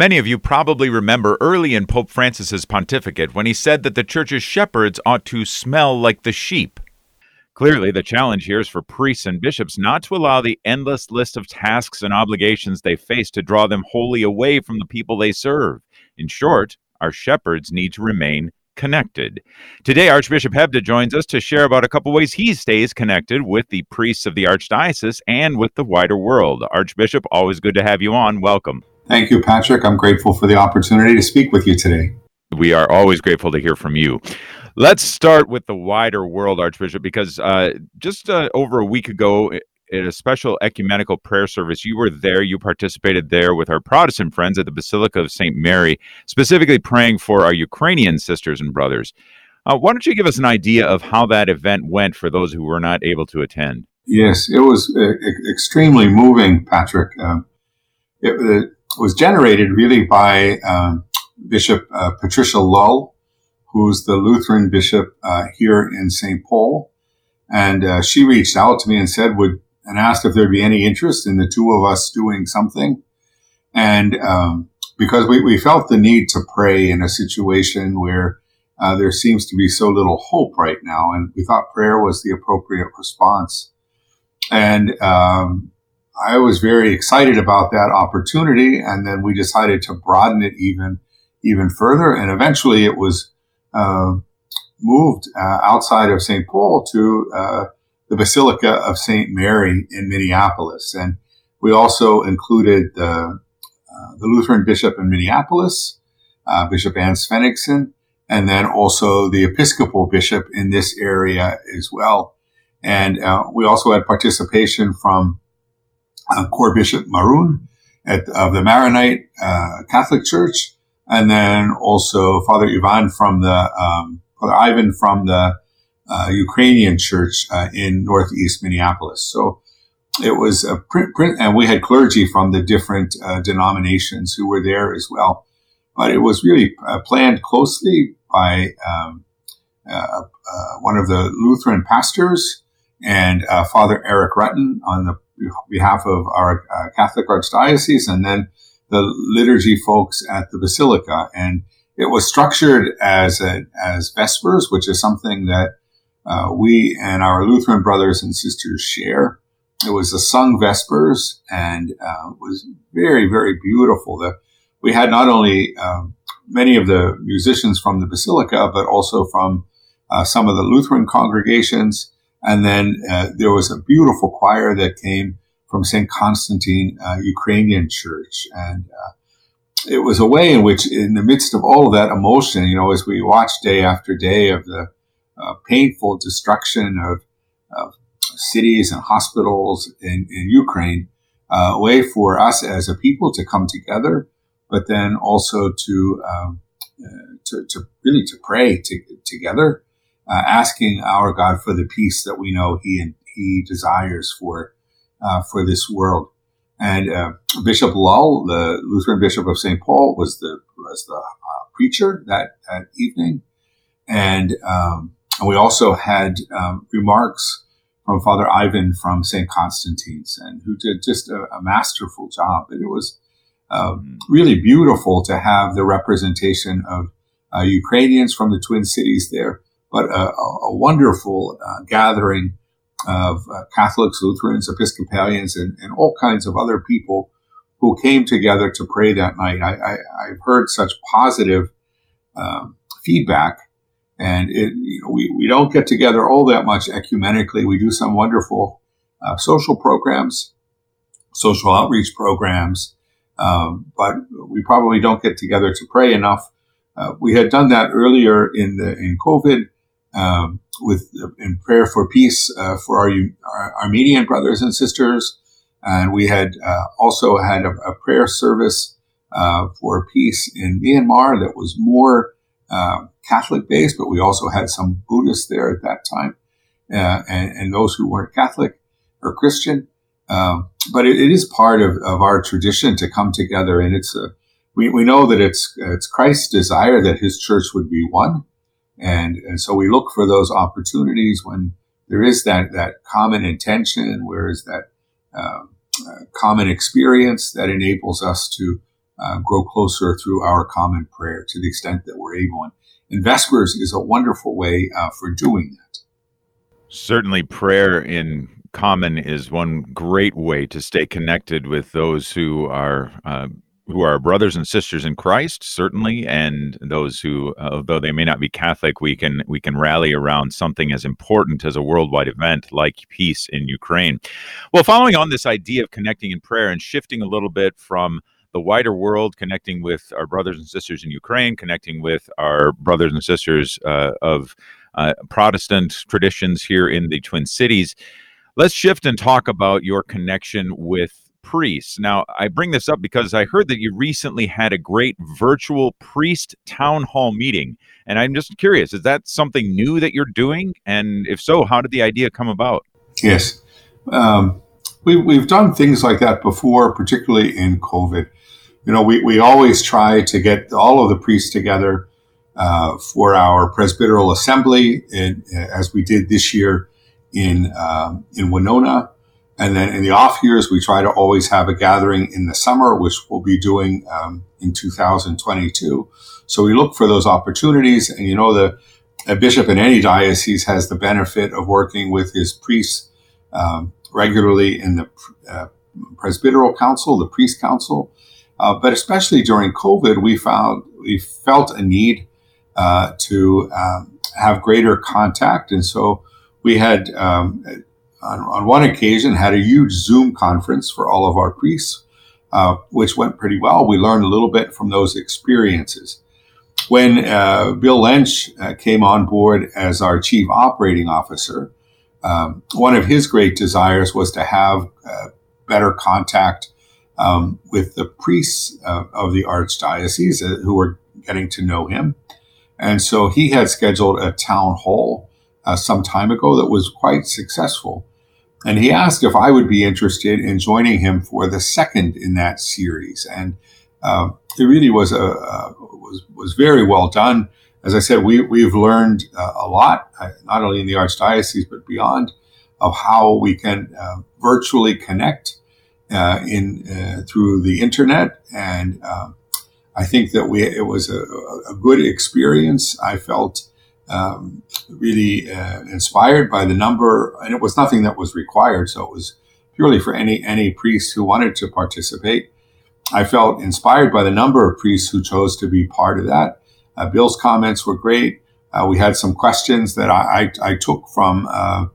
Many of you probably remember early in Pope Francis's pontificate when he said that the church's shepherds ought to smell like the sheep. Clearly, the challenge here is for priests and bishops not to allow the endless list of tasks and obligations they face to draw them wholly away from the people they serve. In short, our shepherds need to remain connected. Today, Archbishop Hebda joins us to share about a couple ways he stays connected with the priests of the Archdiocese and with the wider world. Archbishop, always good to have you on. Welcome. Thank you, Patrick. I'm grateful for the opportunity to speak with you today. We are always grateful to hear from you. Let's start with the wider world, Archbishop, because uh, just uh, over a week ago, in a special ecumenical prayer service, you were there. You participated there with our Protestant friends at the Basilica of St. Mary, specifically praying for our Ukrainian sisters and brothers. Uh, why don't you give us an idea of how that event went for those who were not able to attend? Yes, it was uh, extremely moving, Patrick. Um, it, it, was generated really by um, Bishop uh, Patricia Lull, who's the Lutheran bishop uh, here in St. Paul. And uh, she reached out to me and said, would, and asked if there'd be any interest in the two of us doing something. And um, because we, we felt the need to pray in a situation where uh, there seems to be so little hope right now, and we thought prayer was the appropriate response. And um, I was very excited about that opportunity. And then we decided to broaden it even, even further. And eventually it was, uh, moved uh, outside of St. Paul to, uh, the Basilica of St. Mary in Minneapolis. And we also included the, uh, the Lutheran bishop in Minneapolis, uh, Bishop Ann Svennungsen, and then also the Episcopal bishop in this area as well. And uh, we also had participation from uh, Core Bishop Maroun at, of the Maronite uh, Catholic Church, and then also Father Ivan from the um, Father Ivan from the uh, Ukrainian Church uh, in Northeast Minneapolis. So it was a print, print, and we had clergy from the different uh, denominations who were there as well. But it was really uh, planned closely by um, one of the Lutheran pastors and Father Erich Rutten on the behalf of our uh, Catholic Archdiocese and then the liturgy folks at the Basilica. And it was structured as a, as Vespers, which is something that uh, we and our Lutheran brothers and sisters share. It was a sung Vespers and uh, was very, very beautiful. The, we had not only um, many of the musicians from the Basilica, but also from uh, some of the Lutheran congregations and then uh, there was a beautiful choir that came from St. Constantine uh, Ukrainian Church. And uh, it was a way in which, in the midst of all of that emotion, you know, as we watched day after day of the uh, painful destruction of, of, cities and hospitals in, in Ukraine, uh, a way for us as a people to come together, but then also to, um, uh, to, to, really to pray to, together uh, asking our God for the peace that we know He and He desires for uh, for this world. And uh, Bishop Lull, the Lutheran Bishop of St. Paul, was the was the uh, preacher that, that evening, and, um, and we also had um, remarks from Father Ivan from St. Constantine's, and who did just a, a masterful job. And it was um, really beautiful to have the representation of uh, Ukrainians from the Twin Cities there, but a, a wonderful uh, gathering of uh, Catholics, Lutherans, Episcopalians, and, and, all kinds of other people who came together to pray that night. I, have heard such positive um, feedback, and it, you know, we, we don't get together all that much ecumenically. We do some wonderful uh, social programs, social outreach programs, um, but we probably don't get together to pray enough. Uh, we had done that earlier in the in COVID um, with in prayer for peace uh, for our, our, Armenian brothers and sisters, and we had uh, also had a, a prayer service uh, for peace in Myanmar that was more uh, Catholic based, but we also had some Buddhists there at that time, uh, and, and, those who weren't Catholic or Christian. Um, but it, it is part of, of our tradition to come together, and it's a we, we know that it's it's Christ's desire that His church would be one, and, and so we look for those opportunities when there is that, that common intention, where is that um, uh, common experience that enables us to uh, grow closer through our common prayer to the extent that we're able. And, and Vespers is a wonderful way uh, for doing that. Certainly, prayer in common is one great way to stay connected with those who are uh, who are brothers and sisters in Christ, certainly, and those who, although they may not be Catholic, we can we can rally around something as important as a worldwide event like peace in Ukraine. Well, following on this idea of connecting in prayer and shifting a little bit from the wider world, connecting with our brothers and sisters in Ukraine, connecting with our brothers and sisters uh, of uh, Protestant traditions here in the Twin Cities. Let's shift and talk about your connection with priests. Now, I bring this up because I heard that you recently had a great virtual priest town hall meeting. And I'm just curious, is that something new that you're doing? And if so, how did the idea come about? Yes. Um, we, we've done things like that before, particularly in COVID. You know, we, we always try to get all of the priests together uh, for our presbyteral assembly, in, as we did this year in um, in Winona. And then in the off years, we try to always have a gathering in the summer, which we'll be doing um, in 2022. So we look for those opportunities. And you know, the a bishop in any diocese has the benefit of working with his priests um, regularly in the uh, presbyteral council, the priest council. Uh, but especially during COVID, we found we felt a need uh, to um, have greater contact, and so we had um, on, on, one occasion had a huge Zoom conference for all of our priests, uh, which went pretty well. We learned a little bit from those experiences. When uh, Bill Lynch uh, came on board as our chief operating officer, um, one of his great desires was to have uh, better contact um, with the priests of the archdiocese uh, who were getting to know him. And so he had scheduled a town hall uh, some time ago that was quite successful. And he asked if I would be interested in joining him for the second in that series. And uh, it really was a uh, was was very well done. As I said, we we've learned uh, a lot, uh, not only in the archdiocese but beyond, of how we can uh, virtually connect uh, in through the internet. And I think that we it was a, a good experience. I felt um, really uh, inspired by the number, and it was nothing that was required, so it was purely for any any priest who wanted to participate. I felt inspired by the number of priests who chose to be part of that. Uh, Bill's comments were great. Uh, we had some questions that I, I, I took from uh,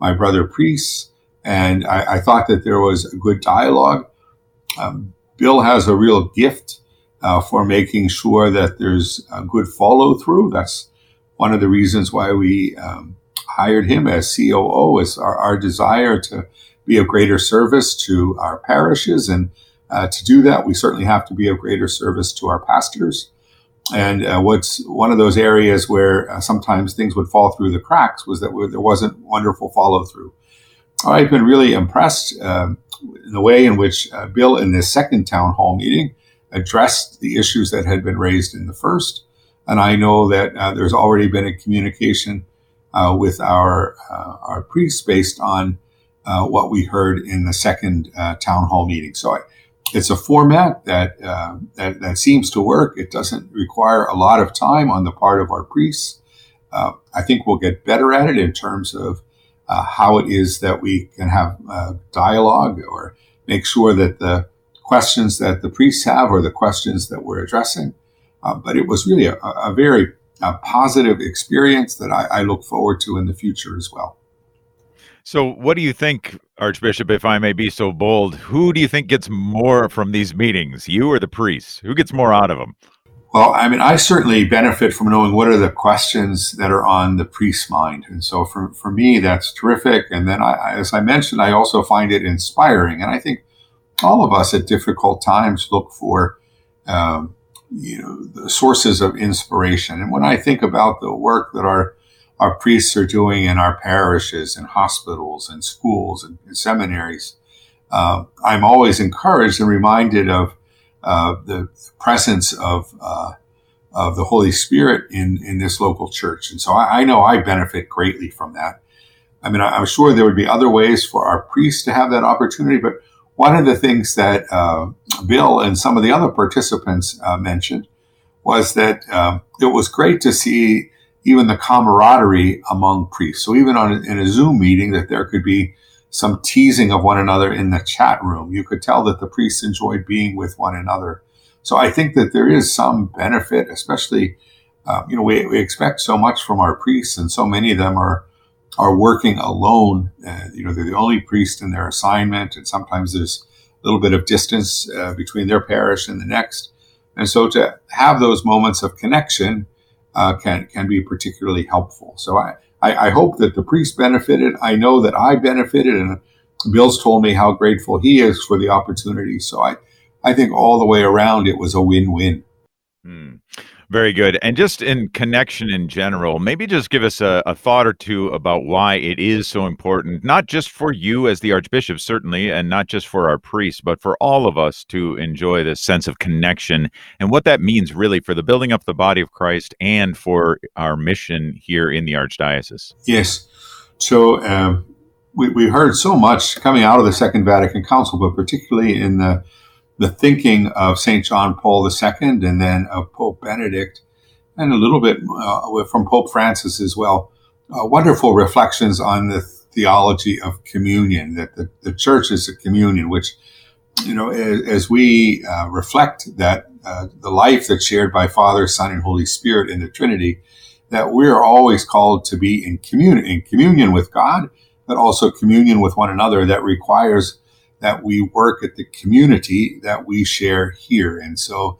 my brother priests, and I, I, thought that there was a good dialogue. Um, Bill has a real gift uh, for making sure that there's a good follow through. That's one of the reasons why we um, hired him as COO is our, our, desire to be of greater service to our parishes. And uh, to do that, we certainly have to be of greater service to our pastors. And uh, what's one of those areas where uh, sometimes things would fall through the cracks was that there wasn't wonderful follow through. I've been really impressed um, in the way in which uh, Bill, in this second town hall meeting, addressed the issues that had been raised in the first. And I know that uh, there's already been a communication uh, with our uh, our priests based on uh, what we heard in the second uh, town hall meeting. So I, it's a format that, that, that seems to work. It doesn't require a lot of time on the part of our priests. I think we'll get better at it in terms of how it is that we can have dialogue or make sure that the questions that the priests have or the questions that we're addressing uh, but it was really a, a very uh, positive experience that I, I look forward to in the future as well. So, what do you think, Archbishop, if I may be so bold? Who do you think gets more from these meetings, you or the priests? Who gets more out of them? Well, I mean, I certainly benefit from knowing what are the questions that are on the priest's mind. And so for, for me, that's terrific. And then, I, as I mentioned, I also find it inspiring. And I think all of us at difficult times look for um, you know, the sources of inspiration. And when I think about the work that our our priests are doing in our parishes and hospitals and schools and, and seminaries, uh, I'm always encouraged and reminded of uh, the presence of uh, of the Holy Spirit in in this local church. And so I, I know I benefit greatly from that. I mean, I'm sure there would be other ways for our priests to have that opportunity, but one of the things that uh, Bill and some of the other participants uh, mentioned was that um, it was great to see even the camaraderie among priests. So even on in a Zoom meeting, that there could be some teasing of one another in the chat room. You could tell that the priests enjoyed being with one another. So I think that there is some benefit, especially, uh, you know, we, we expect so much from our priests, and so many of them are are working alone. Uh, you know, they're the only priest in their assignment, and sometimes there's a little bit of distance uh, between their parish and the next. And so to have those moments of connection uh, can can be particularly helpful. So I, I, I hope that the priest benefited. I know that I benefited, and Bill's told me how grateful he is for the opportunity. So I I think all the way around it was a win win. Hmm. Very good. And just in connection in general, maybe just give us a, a, thought or two about why it is so important, not just for you as the Archbishop, certainly, and not just for our priests, but for all of us to enjoy this sense of connection and what that means really for the building up the body of Christ and for our mission here in the Archdiocese. Yes. So um, we, we heard so much coming out of the Second Vatican Council, but particularly in the the thinking of St. John Paul II and then of Pope Benedict, and a little bit uh, from Pope Francis as well. Uh, wonderful reflections on the theology of communion, that the, the church is a communion, which, you know, as, as we uh, reflect that uh, the life that's shared by Father, Son, and Holy Spirit in the Trinity, that we're always called to be in in communion with God, but also communion with one another that requires that we work at the community that we share here. And so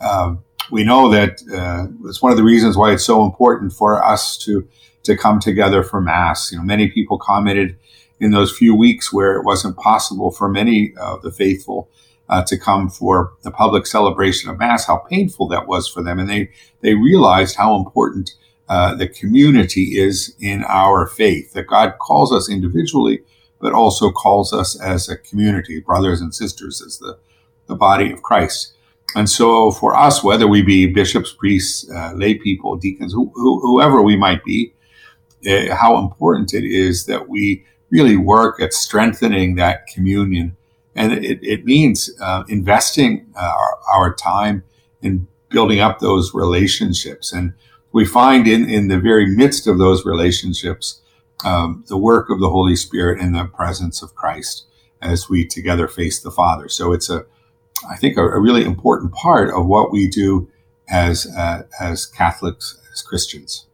um, we know that uh, it's one of the reasons why it's so important for us to to come together for Mass. You know, many people commented in those few weeks where it wasn't possible for many of the faithful uh, to come for the public celebration of Mass, how painful that was for them, and they they realized how important uh, the community is in our faith. That God calls us individually but also calls us as a community, brothers and sisters, as the, the body of Christ. And so for us, whether we be bishops, priests, uh, lay people, deacons, who, who, whoever we might be, uh, how important it is that we really work at strengthening that communion. And it, it means uh, investing uh, our, our, time in building up those relationships. And we find in, in the very midst of those relationships, um, the work of the Holy Spirit in the presence of Christ as we together face the Father. So it's a, I think, a, a really important part of what we do as uh, as Catholics, as Christians.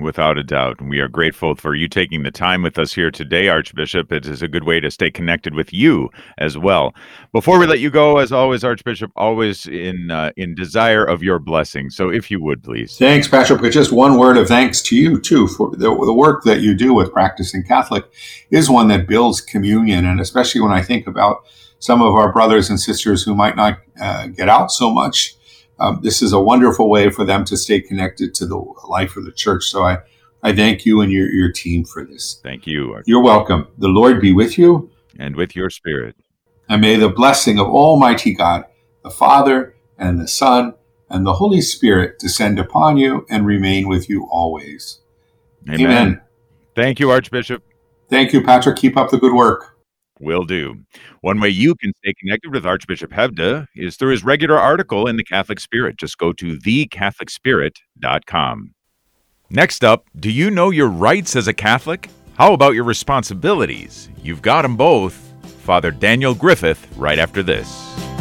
Without a doubt. We are grateful for you taking the time with us here today, Archbishop. It is a good way to stay connected with you as well. Before we let you go, as always, Archbishop, always in uh, in desire of your blessing. So if you would, please. Thanks, Patrick. But just one word of thanks to you, too, for the, the work that you do with Practicing Catholic is one that builds communion. And especially when I think about some of our brothers and sisters who might not uh, get out so much um, this is a wonderful way for them to stay connected to the life of the church. So I, I thank you and your, your team for this. Thank you. You're welcome. The Lord be with you. And with your spirit. And may the blessing of Almighty God, the Father and the Son and the Holy Spirit descend upon you and remain with you always. Amen. Amen. Thank you, Archbishop. Thank you, Patrick. Keep up the good work. Will do. One way you can stay connected with Archbishop Hebda is through his regular article in the Catholic Spirit. Just go to thecatholicspirit.com. Next up, do you know your rights as a Catholic? How about your responsibilities? You've got them both. Father Daniel Griffith, right after this.